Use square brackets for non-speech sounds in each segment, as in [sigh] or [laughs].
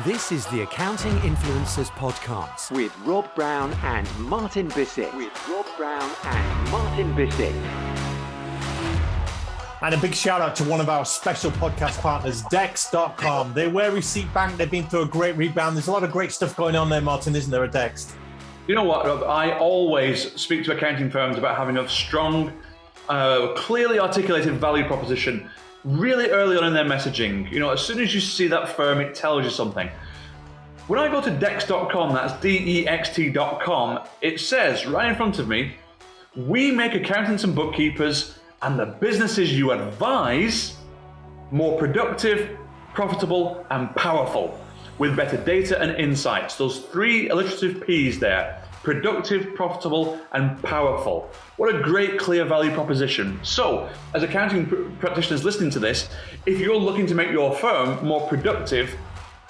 This is the Accounting Influencers Podcast with Rob Brown and Martin Bissett. With Rob Brown and Martin Bissett. And a big shout out to one of our special podcast partners, Dext.com. They're where Receipt Bank. They've been through a great rebound. There's a lot of great stuff going on there, Martin, isn't there, at Dext? You know what, Rob? I always speak to accounting firms about having a strong, uh, clearly articulated value proposition really early on in their messaging. You know, as soon as you see that firm, it tells you something. When I go to dext.com, that's D E X T.com, it says right in front of me, we make accountants and bookkeepers and the businesses you advise more productive, profitable, and powerful with better data and insights. Those three alliterative P's there productive, profitable, and powerful. What a great, clear value proposition. So, as accounting pr- practitioners listening to this, if you're looking to make your firm more productive,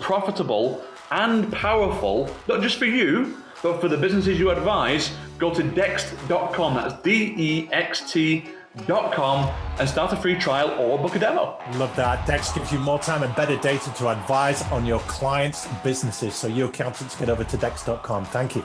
profitable, and powerful, not just for you, but for the businesses you advise, go to dext.com. That's D E X T com and start a free trial or book a demo. Love that. Dext gives you more time and better data to advise on your clients' businesses. So you accountants get over to dext.com. Thank you.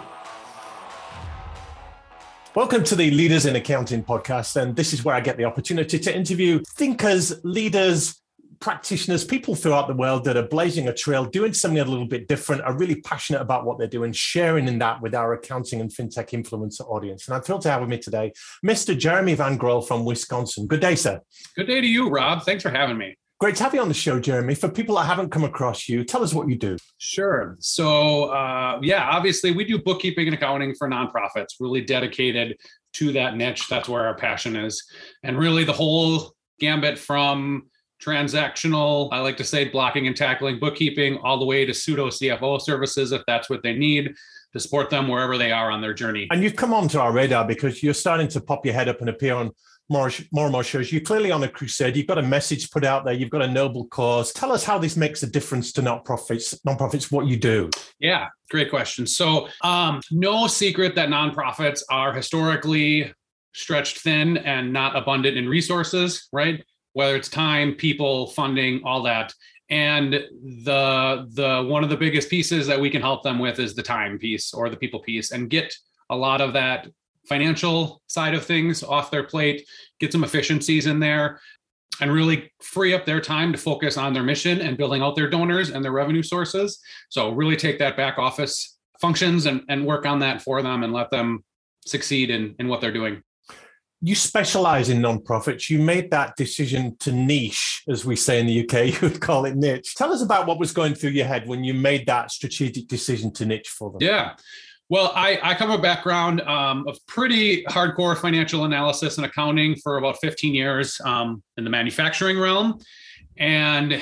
Welcome to the Leaders in Accounting podcast. And this is where I get the opportunity to interview thinkers, leaders, practitioners, people throughout the world that are blazing a trail, doing something a little bit different, are really passionate about what they're doing, sharing in that with our accounting and fintech influencer audience. And I'm thrilled to have with me today Mr. Jeremy Van Groll from Wisconsin. Good day, sir. Good day to you, Rob. Thanks for having me. Great to have you on the show, Jeremy. For people that haven't come across you, tell us what you do. Sure. So, uh, yeah, obviously, we do bookkeeping and accounting for nonprofits, really dedicated to that niche. That's where our passion is. And really, the whole gambit from transactional, I like to say blocking and tackling bookkeeping, all the way to pseudo CFO services if that's what they need to support them wherever they are on their journey. And you've come onto our radar because you're starting to pop your head up and appear on more, more and more shows. You're clearly on a crusade. You've got a message put out there. You've got a noble cause. Tell us how this makes a difference to nonprofits. Nonprofits, what you do. Yeah, great question. So, um, no secret that nonprofits are historically stretched thin and not abundant in resources, right? Whether it's time, people, funding, all that. And the the one of the biggest pieces that we can help them with is the time piece or the people piece, and get a lot of that financial side of things off their plate, get some efficiencies in there, and really free up their time to focus on their mission and building out their donors and their revenue sources. So, really take that back office functions and, and work on that for them and let them succeed in, in what they're doing. You specialize in nonprofits. You made that decision to niche, as we say in the UK, [laughs] you would call it niche. Tell us about what was going through your head when you made that strategic decision to niche for them. Yeah. Well, I, I come from a background um, of pretty hardcore financial analysis and accounting for about 15 years um, in the manufacturing realm. And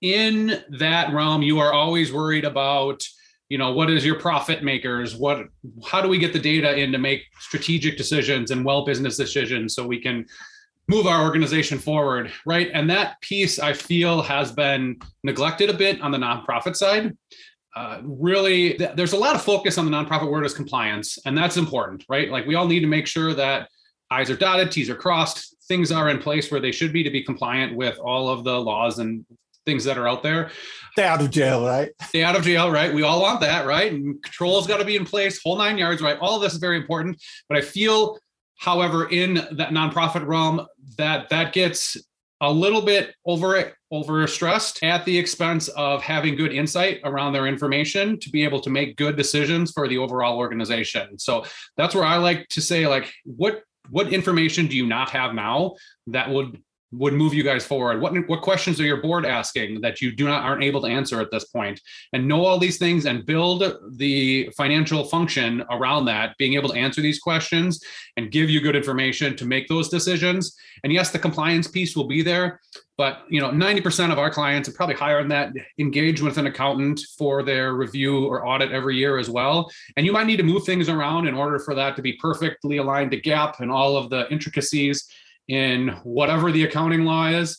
in that realm, you are always worried about, you know, what is your profit makers? What, how do we get the data in to make strategic decisions and well business decisions so we can move our organization forward, right? And that piece I feel has been neglected a bit on the nonprofit side uh, really th- there's a lot of focus on the nonprofit word as compliance and that's important right? Like we all need to make sure that i's are dotted t's are crossed things are in place where they should be to be compliant with all of the laws and things that are out there. Stay out of jail right? Stay out of jail right? We all want that right? And controls got to be in place whole nine yards right? All of this is very important but i feel however in that nonprofit realm that that gets a little bit over over stressed at the expense of having good insight around their information to be able to make good decisions for the overall organization. So that's where I like to say like what what information do you not have now that would would move you guys forward? What what questions are your board asking that you do not aren't able to answer at this point? And know all these things and build the financial function around that, being able to answer these questions and give you good information to make those decisions. And yes, the compliance piece will be there, but you know, 90% of our clients and probably higher than that engage with an accountant for their review or audit every year as well. And you might need to move things around in order for that to be perfectly aligned to GAAP and all of the intricacies in whatever the accounting law is.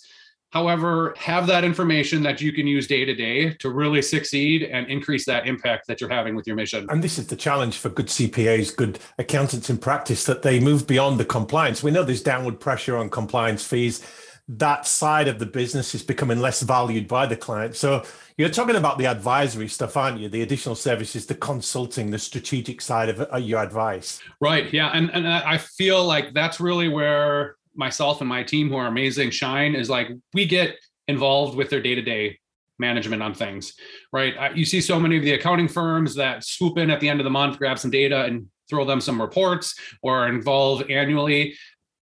However, have that information that you can use day to day to really succeed and increase that impact that you're having with your mission. And this is the challenge for good CPAs, good accountants in practice, that they move beyond the compliance. We know there's downward pressure on compliance fees. that side of the business is becoming less valued by the client. So you're talking about the advisory stuff, aren't you? The additional services, the consulting, the strategic side of uh, your advice. Right. Yeah. And and I feel like that's really where myself and my team who are amazing shine is like we get involved with their day-to-day management on things, right? You see so many of the accounting firms that swoop in at the end of the month, grab some data and throw them some reports or involve annually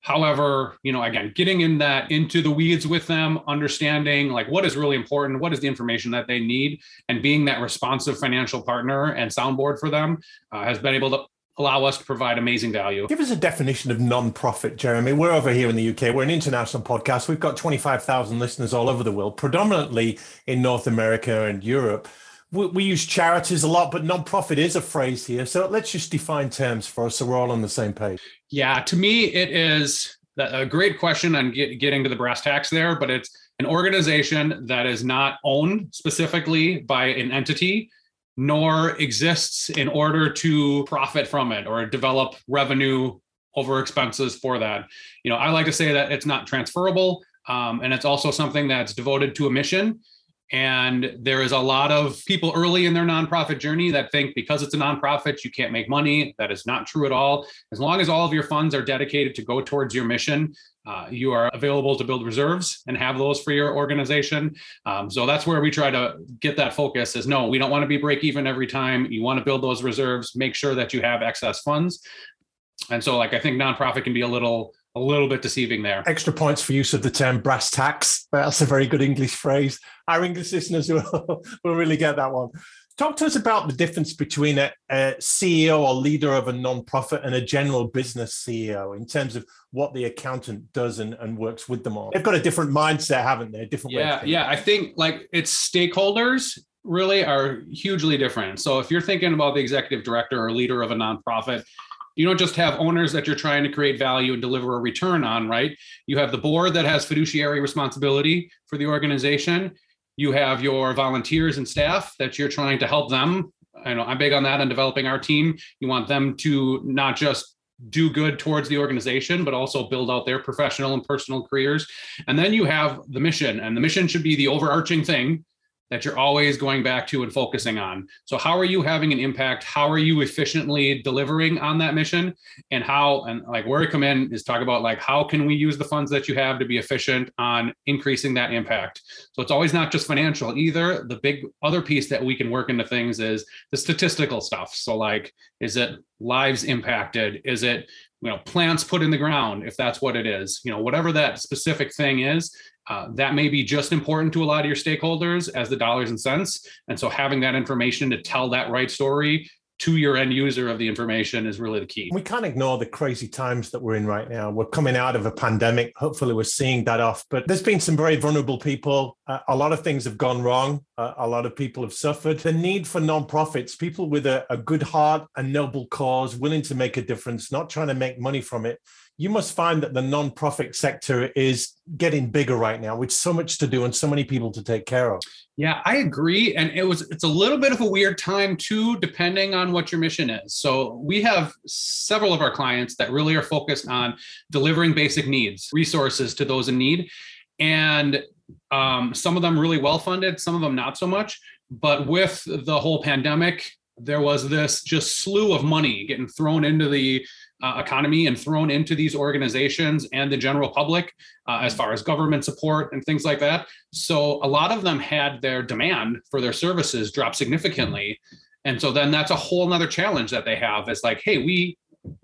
however you know again getting in that into the weeds with them understanding like what is really important what is the information that they need and being that responsive financial partner and soundboard for them uh, has been able to allow us to provide amazing value. Give us a definition of non-profit, Jeremy. We're over here in the UK. We're an international podcast. We've got 25,000 listeners all over the world, predominantly in North America and Europe we, we use charities a lot, but non-profit is a phrase here. So let's just define terms for us so we're all on the same page. Yeah, to me, it is a great question on get, getting to the brass tacks there, but it's an organization that is not owned specifically by an entity nor exists in order to profit from it or develop revenue over expenses for that. You know, I like to say that it's not transferable um, and it's also something that's devoted to a mission and there is a lot of people early in their nonprofit journey that think because it's a nonprofit, you can't make money. That is not true at all. As long as all of your funds are dedicated to go towards your mission, uh, you are available to build reserves and have those for your organization. Um, so that's where we try to get that focus is no, we don't want to be break even every time. You want to build those reserves, make sure that you have excess funds. And so like I think nonprofit can be a little a little bit deceiving there. Extra points for use of the term brass tacks. Uh, that's a very good English phrase. Our English listeners will, [laughs] will really get that one. Talk to us about the difference between a, a CEO or leader of a nonprofit and a general business CEO in terms of what the accountant does and, and works with them on. They've got a different mindset, haven't they? A Different yeah, yeah. I think like its stakeholders really are hugely different. So if you're thinking about the executive director or leader of a nonprofit, you don't just have owners that you're trying to create value and deliver a return on, right? You have the board that has fiduciary responsibility for the organization. You have your volunteers and staff that you're trying to help them. I know I'm big on that on developing our team. You want them to not just do good towards the organization, but also build out their professional and personal careers. And then you have the mission, and the mission should be the overarching thing that you're always going back to and focusing on. So how are you having an impact? How are you efficiently delivering on that mission? And how and like where I come in is talk about like how can we use the funds that you have to be efficient on increasing that impact. So it's always not just financial either. The big other piece that we can work into things is the statistical stuff. So like is it lives impacted? Is it you know plants put in the ground if that's what it is you know whatever that specific thing is uh, that may be just important to a lot of your stakeholders as the dollars and cents. And so having that information to tell that right story to your end user of the information is really the key. We can't ignore the crazy times that we're in right now. We're coming out of a pandemic. Hopefully, we're seeing that off. But there's been some very vulnerable people. Uh, a lot of things have gone wrong. Uh, a lot of people have suffered. The need for nonprofits, people with a, a good heart, a noble cause, willing to make a difference, not trying to make money from it, you must find that the non-profit sector is getting bigger right now with so much to do and so many people to take care of. Yeah i agree. And it was it's a little bit of a weird time too depending on what your mission is. So we have several of our clients that really are focused on delivering basic needs resources to those in need. And um, some of them really well funded some of them not so much. But with the whole pandemic there was this just slew of money getting thrown into the uh, economy and thrown into these organizations and the general public uh, as far as government support and things like that. So a lot of them had their demand for their services drop significantly. And so then that's a whole nother challenge that they have is like, hey, we,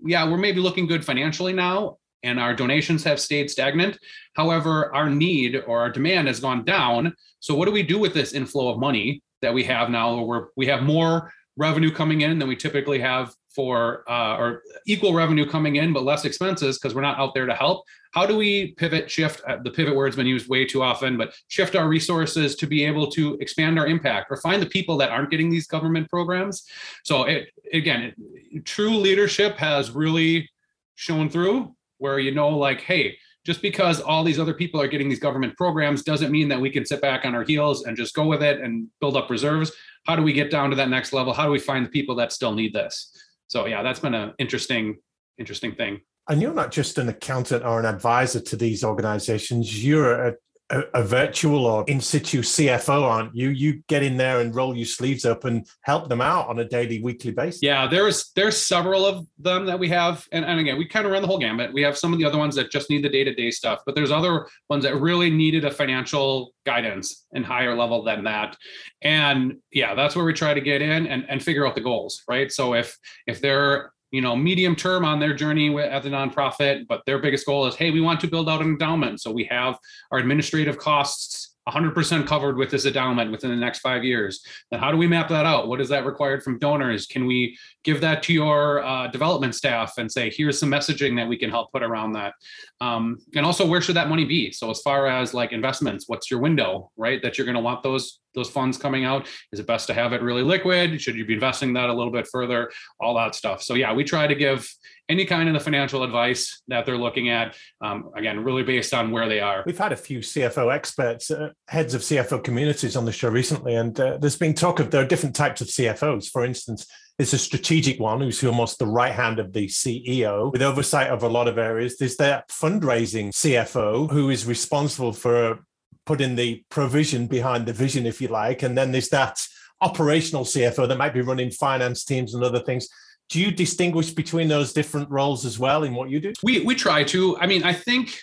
yeah, we're maybe looking good financially now and our donations have stayed stagnant. However, our need or our demand has gone down. So what do we do with this inflow of money that we have now where we have more revenue coming in than we typically have for uh, or equal revenue coming in but less expenses because we're not out there to help. How do we pivot shift uh, the pivot word's been used way too often but shift our resources to be able to expand our impact or find the people that aren't getting these government programs? So it, again it, true leadership has really shown through where you know like hey just because all these other people are getting these government programs doesn't mean that we can sit back on our heels and just go with it and build up reserves. How do we get down to that next level? How do we find the people that still need this so yeah, that's been an interesting, interesting thing. And you're not just an accountant or an advisor to these organizations, you're a, a, a, virtual or in situ CFO, aren't you? You get in there and roll your sleeves up and help them out on a daily, weekly basis. Yeah, there's there's several of them that we have, and, and again, we kind of run the whole gamut. We have some of the other ones that just need the day to day stuff, but there's other ones that really needed a financial guidance and higher level than that. And yeah, that's where we try to get in and, and figure out the goals, right? So if if they're you know medium term on their journey at the nonprofit but their biggest goal is hey we want to build out an endowment. So we have our administrative costs 100% covered with this endowment within the next five years. Then how do we map that out? What is that required from donors? Can we give that to your uh, development staff and say, here's some messaging that we can help put around that? Um, and also, where should that money be? So as far as like investments, what's your window, right? That you're going to want those those funds coming out. Is it best to have it really liquid? Should you be investing that a little bit further? All that stuff. So yeah, we try to give any kind of the financial advice that they're looking at. Um, again, really based on where they are. We've had a few CFO experts, uh, heads of CFO communities on the show recently, and uh, there's been talk of there are different types of CFOs. For instance, there's a strategic one who's almost the right hand of the CEO with oversight of a lot of areas. There's that fundraising CFO who is responsible for putting the provision behind the vision, if you like. And then there's that operational CFO that might be running finance teams and other things do you distinguish between those different roles as well in what you do? We we try to. I mean, I think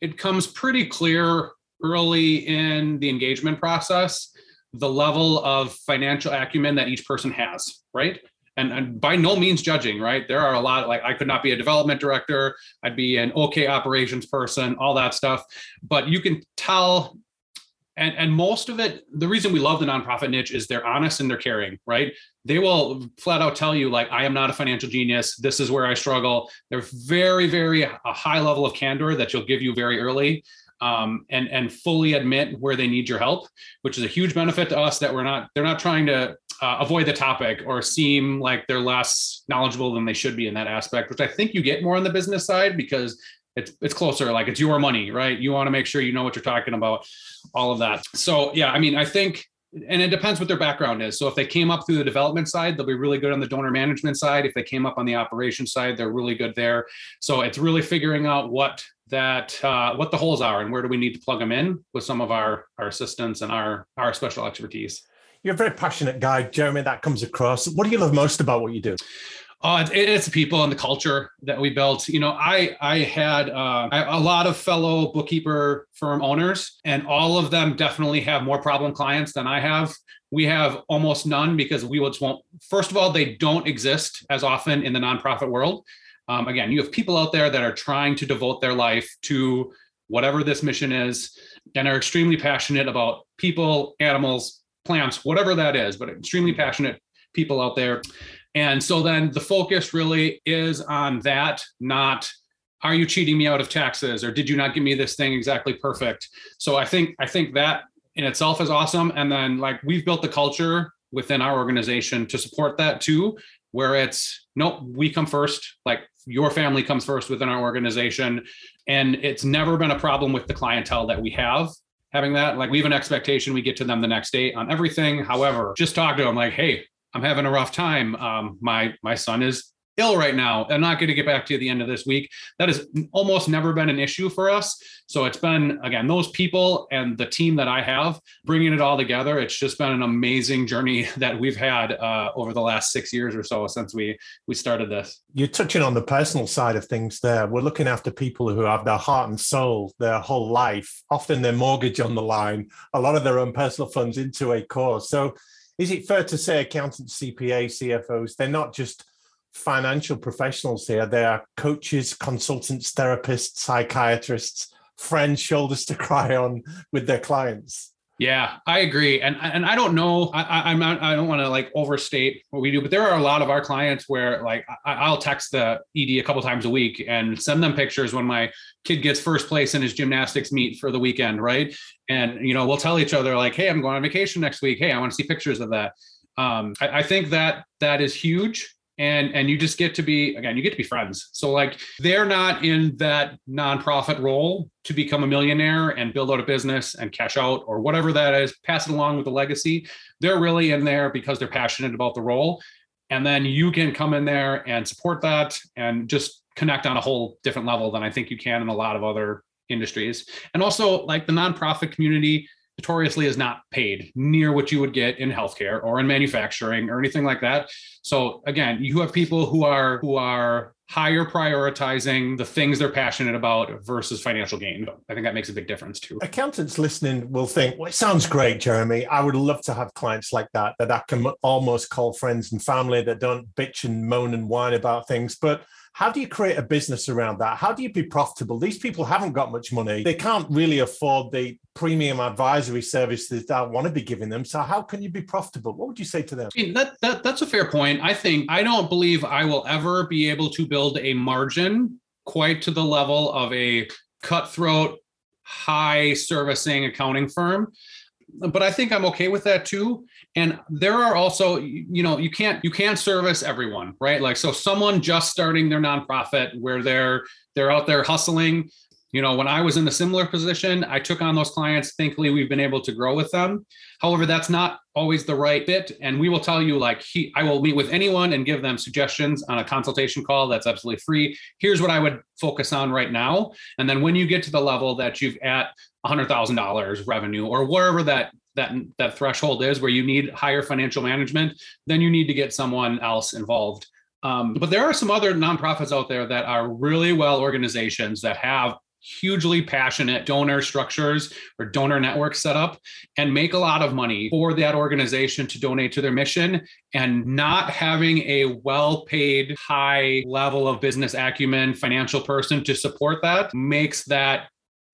it comes pretty clear early in the engagement process the level of financial acumen that each person has, right? And, and by no means judging, right? There are a lot like I could not be a development director, I'd be an okay operations person, all that stuff. But you can tell and and most of it the reason we love the nonprofit niche is they're honest and they're caring right? They will flat out tell you like i am not a financial genius. This is where i struggle. They're very very a high level of candor that you'll give you very early um, and and fully admit where they need your help which is a huge benefit to us that we're not they're not trying to uh, avoid the topic or seem like they're less knowledgeable than they should be in that aspect which i think you get more on the business side because it's it's closer like it's your money right? You want to make sure you know what you're talking about all of that. So yeah i mean i think and it depends what their background is. So if they came up through the development side they'll be really good on the donor management side. If they came up on the operation side they're really good there. So it's really figuring out what that uh, what the holes are and where do we need to plug them in with some of our our assistants and our our special expertise. You're a very passionate guy jeremy that comes across. What do you love most about what you do uh, it's the people and the culture that we built. You know, I I had uh, a lot of fellow bookkeeper firm owners, and all of them definitely have more problem clients than I have. We have almost none because we just won't. First of all, they don't exist as often in the nonprofit world. Um, again, you have people out there that are trying to devote their life to whatever this mission is, and are extremely passionate about people, animals, plants, whatever that is, but extremely passionate people out there and so then the focus really is on that, not are you cheating me out of taxes or did you not give me this thing exactly perfect? So I think I think that in itself is awesome. And then like we've built the culture within our organization to support that too, where it's nope, we come first, like your family comes first within our organization. And it's never been a problem with the clientele that we have having that. Like we have an expectation we get to them the next day on everything. However, just talk to them like, hey, I'm having a rough time. Um, my my son is ill right now. I'm not going to get back to you at the end of this week. That has almost never been an issue for us. So it's been again those people and the team that I have bringing it all together. It's just been an amazing journey [laughs] that we've had uh, over the last six years or so since we we started this. You're touching on the personal side of things there. We're looking after people who have their heart and soul, their whole life, often their mortgage on the line, a lot of their own personal funds into a cause. So is it fair to say accountants, CPA, CFOs, they're not just financial professionals here, they are coaches, consultants, therapists, psychiatrists, friends, shoulders to cry on with their clients? Yeah, I agree, and and I don't know, I, I'm not, I don't want to like overstate what we do, but there are a lot of our clients where like I, will text the ED a couple times a week and send them pictures when my kid gets first place in his gymnastics meet for the weekend, right? And you know we'll tell each other like, hey, I'm going on vacation next week. Hey, I want to see pictures of that. Um, I, I think that that is huge and and you just get to be again you get to be friends. So like they're not in that nonprofit role to become a millionaire and build out a business and cash out or whatever that is pass it along with the legacy. They're really in there because they're passionate about the role. And then you can come in there and support that and just connect on a whole different level than I think you can in a lot of other industries. And also, like the nonprofit community notoriously is not paid near what you would get in healthcare or in manufacturing or anything like that. So again, you have people who are who are higher prioritizing the things they're passionate about versus financial gain. I think that makes a big difference too. Accountants listening will think, well, it sounds great, Jeremy. I would love to have clients like that, that I can almost call friends and family that don't bitch and moan and whine about things. But how do you create a business around that? How do you be profitable? These people haven't got much money. They can't really afford the premium advisory services that I want to be giving them. So how can you be profitable? What would you say to them? I mean, that, that that's a fair point. I think I don't believe I will ever be able to build a margin quite to the level of a cutthroat high servicing accounting firm but I think I'm okay with that too. And there are also, you know, you can't you can't service everyone, right? Like so someone just starting their nonprofit where they're they're out there hustling. You know, when I was in a similar position, I took on those clients. Thankfully, we've been able to grow with them. However, that's not always the right fit. And we will tell you, like, he, I will meet with anyone and give them suggestions on a consultation call that's absolutely free. Here's what I would focus on right now. And then when you get to the level that you've at $100,000 revenue or wherever that that that threshold is where you need higher financial management, then you need to get someone else involved. Um, but there are some other nonprofits out there that are really well organizations that have hugely passionate donor structures or donor networks set up and make a lot of money for that organization to donate to their mission and not having a well paid high level of business acumen financial person to support that makes that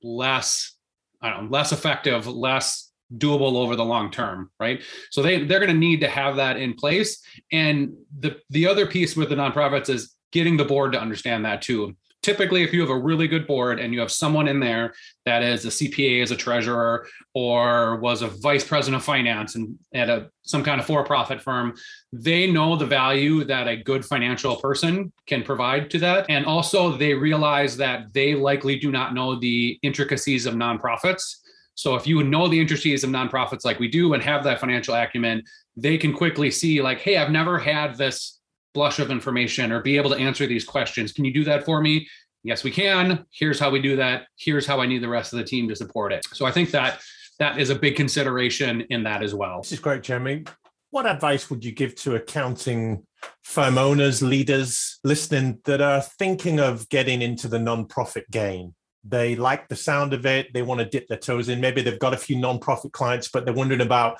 less I don't know, less effective, less doable over the long term, right? So they they're going to need to have that in place. And the the other piece with the nonprofits is getting the board to understand that too typically if you have a really good board and you have someone in there that is a cpa as a treasurer or was a vice president of finance and at a some kind of for-profit firm they know the value that a good financial person can provide to that and also they realize that they likely do not know the intricacies of nonprofits so if you know the intricacies of nonprofits like we do and have that financial acumen they can quickly see like hey i've never had this blush of information or be able to answer these questions. Can you do that for me? Yes, we can. Here's how we do that. Here's how I need the rest of the team to support it. So I think that that is a big consideration in that as well. This is great, Jeremy. What advice would you give to accounting firm owners, leaders listening that are thinking of getting into the nonprofit game? They like the sound of it. They want to dip their toes in. Maybe they've got a few nonprofit clients, but they're wondering about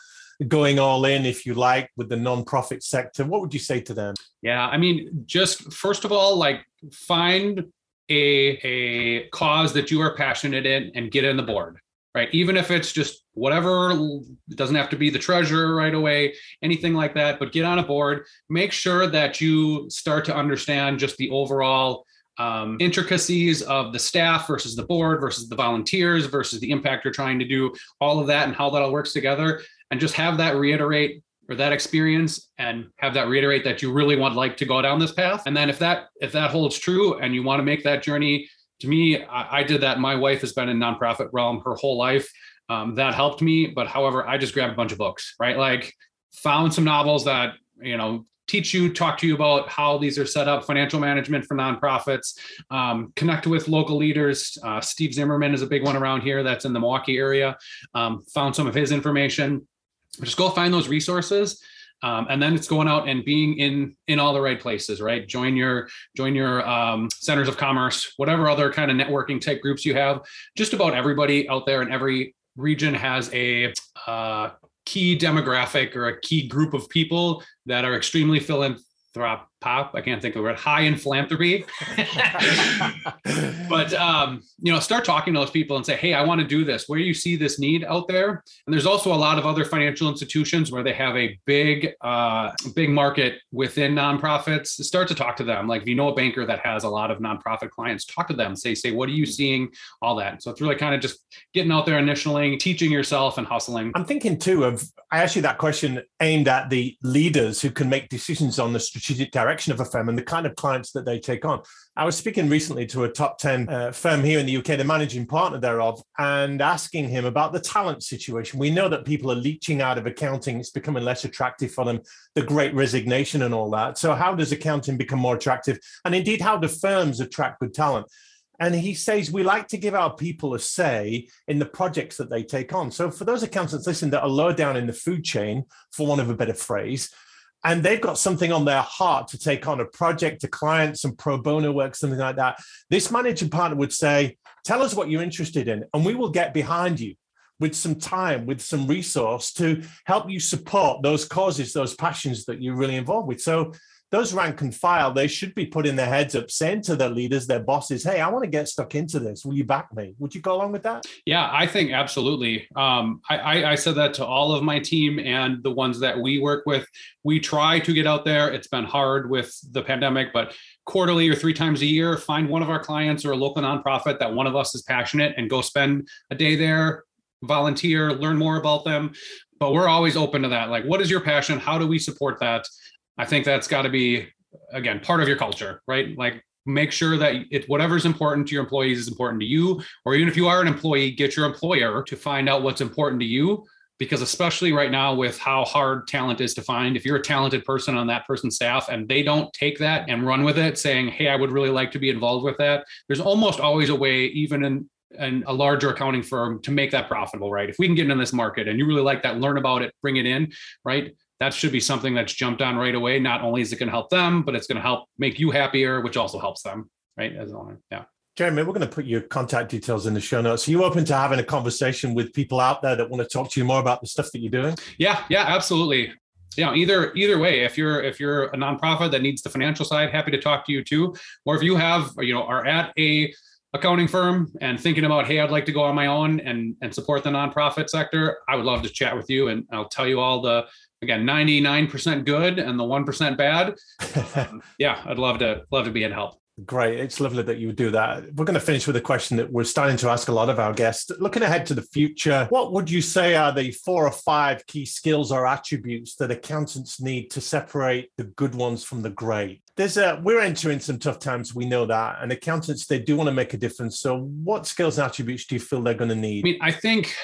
going all in, if you like, with the nonprofit sector, what would you say to them? Yeah, I mean, just first of all, like find a a cause that you are passionate in and get in the board right even if it's just whatever it doesn't have to be the treasurer right away anything like that but get on a board make sure that you start to understand just the overall um, intricacies of the staff versus the board versus the volunteers versus the impact you're trying to do all of that and how that all works together. And just have that reiterate or that experience and have that reiterate that you really want like to go down this path. And then if that if that holds true and you want to make that journey to me I, I did that. My wife has been in nonprofit realm her whole life. Um, that helped me but however i just grabbed a bunch of books right? Like found some novels that you know teach you talk to you about how these are set up financial management for nonprofits um, connect with local leaders. Uh, steve zimmerman is a big one around here that's in the milwaukee area. Um, found some of his information. Just go find those resources um, and then it's going out and being in in all the right places right? Join your join your um, centers of commerce whatever other kind of networking type groups you have. Just about everybody out there in every region has a uh, key demographic or a key group of people that are extremely philanthropic pop. I can't think of it. High in philanthropy. [laughs] but um, you know, start talking to those people and say, "Hey, I want to do this. Where do you see this need out there?" And there's also a lot of other financial institutions where they have a big, uh, big market within nonprofits. Start to talk to them. Like if you know a banker that has a lot of nonprofit clients, talk to them. Say, say, what are you seeing? All that. So it's really kind of just getting out there initially, teaching yourself, and hustling. I'm thinking too of. I asked you that question aimed at the leaders who can make decisions on the strategic direction direction of a firm and the kind of clients that they take on. I was speaking recently to a top 10 uh, firm here in the UK, the managing partner thereof, and asking him about the talent situation. We know that people are leeching out of accounting, it's becoming less attractive for them, the great resignation and all that. So, how does accounting become more attractive? And indeed, how do firms attract good talent? And he says we like to give our people a say in the projects that they take on. So for those accountants, listen, that are lower down in the food chain, for want of a better phrase, and they've got something on their heart to take on a project, a client, some pro bono work, something like that. This managing partner would say, Tell us what you're interested in, and we will get behind you with some time, with some resource to help you support those causes, those passions that you're really involved with. So those rank and file, they should be putting their heads up, saying to their leaders, their bosses, hey, I want to get stuck into this. Will you back me? Would you go along with that? Yeah, I think absolutely. Um, I, I, I said that to all of my team and the ones that we work with. We try to get out there. It's been hard with the pandemic, but quarterly or three times a year, find one of our clients or a local nonprofit that one of us is passionate and go spend a day there, volunteer, learn more about them. But we're always open to that. Like, what is your passion? How do we support that? I think that's got to be again part of your culture, right? Like make sure that it whatever's important to your employees is important to you or even if you are an employee get your employer to find out what's important to you because especially right now with how hard talent is to find if you're a talented person on that person's staff and they don't take that and run with it saying hey i would really like to be involved with that there's almost always a way even in a larger accounting firm to make that profitable, right? If we can get into this market and you really like that, learn about it, bring it in, right? That should be something that's jumped on right away. Not only is it going to help them, but it's going to help make you happier, which also helps them, right? As an owner. Yeah. Jeremy, we're going to put your contact details in the show notes. Are you open to having a conversation with people out there that want to talk to you more about the stuff that you're doing? Yeah, yeah, absolutely. You know, either either way, if you're if you're a nonprofit that needs the financial side, happy to talk to you too. Or if you have, you know, are at a accounting firm and thinking about, hey, I'd like to go on my own and and support the nonprofit sector, I would love to chat with you and I'll tell you all the again 99% good and the 1% bad [laughs] um, yeah i'd love to love to be in help Great. It's lovely that you would do that. We're going to finish with a question that we're starting to ask a lot of our guests. Looking ahead to the future, what would you say are the four or five key skills or attributes that accountants need to separate the good ones from the great? There's a we're entering some tough times, we know that. And accountants, they do want to make a difference. So what skills and attributes do you feel they're going to need? I mean, I think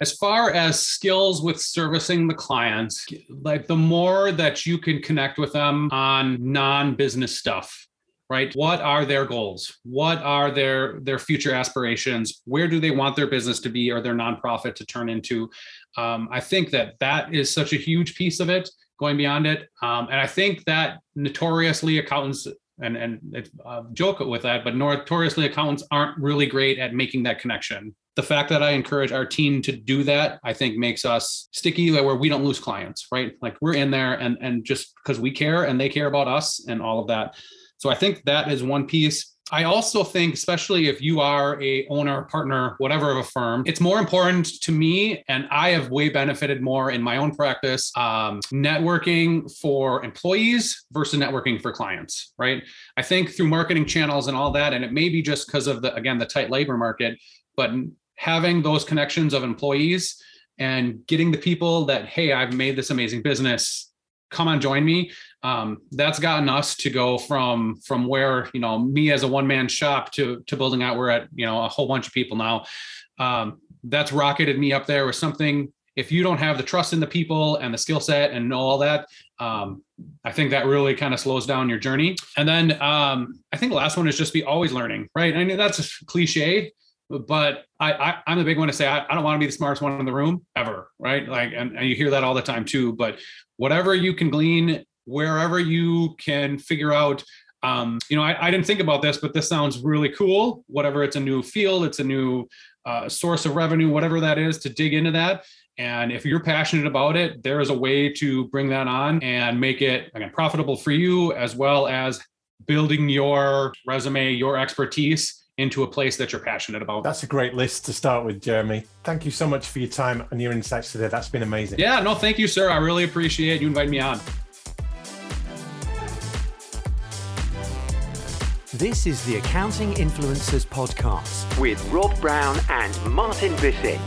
as far as skills with servicing the clients, like the more that you can connect with them on non-business stuff right? What are their goals? What are their their future aspirations? Where do they want their business to be or their nonprofit to turn into? Um, i think that that is such a huge piece of it going beyond it. Um, and i think that notoriously accountants and and uh, joke with that but notoriously accountants aren't really great at making that connection the fact that i encourage our team to do that i think makes us sticky where we don't lose clients right like we're in there and and just because we care and they care about us and all of that so I think that is one piece. I also think, especially if you are a owner, partner, whatever of a firm, it's more important to me, and I have way benefited more in my own practice, um, networking for employees versus networking for clients. Right? I think through marketing channels and all that, and it may be just because of the again the tight labor market, but having those connections of employees and getting the people that hey, I've made this amazing business, come on, join me um, that's gotten us to go from from where you know me as a one man shop to to building out we're at you know a whole bunch of people now. Um, that's rocketed me up there with something if you don't have the trust in the people and the skill set and know all that um, i think that really kind of slows down your journey. And then um, i think the last one is just be always learning right? I know that's a cliche but I, I am the big one to say I, I don't want to be the smartest one in the room ever, right? Like, and, and you hear that all the time too. But whatever you can glean wherever you can figure out um, you know I, I, didn't think about this but this sounds really cool whatever it's a new field it's a new uh, source of revenue whatever that is to dig into that and if you're passionate about it there is a way to bring that on and make it again profitable for you as well as building your resume your expertise into a place that you're passionate about. That's a great list to start with, Jeremy. Thank you so much for your time and your insights today. That's been amazing. Yeah, no, thank you, sir. I really appreciate you inviting me on. This is the Accounting Influencers Podcast with Rob Brown and Martin Bissett.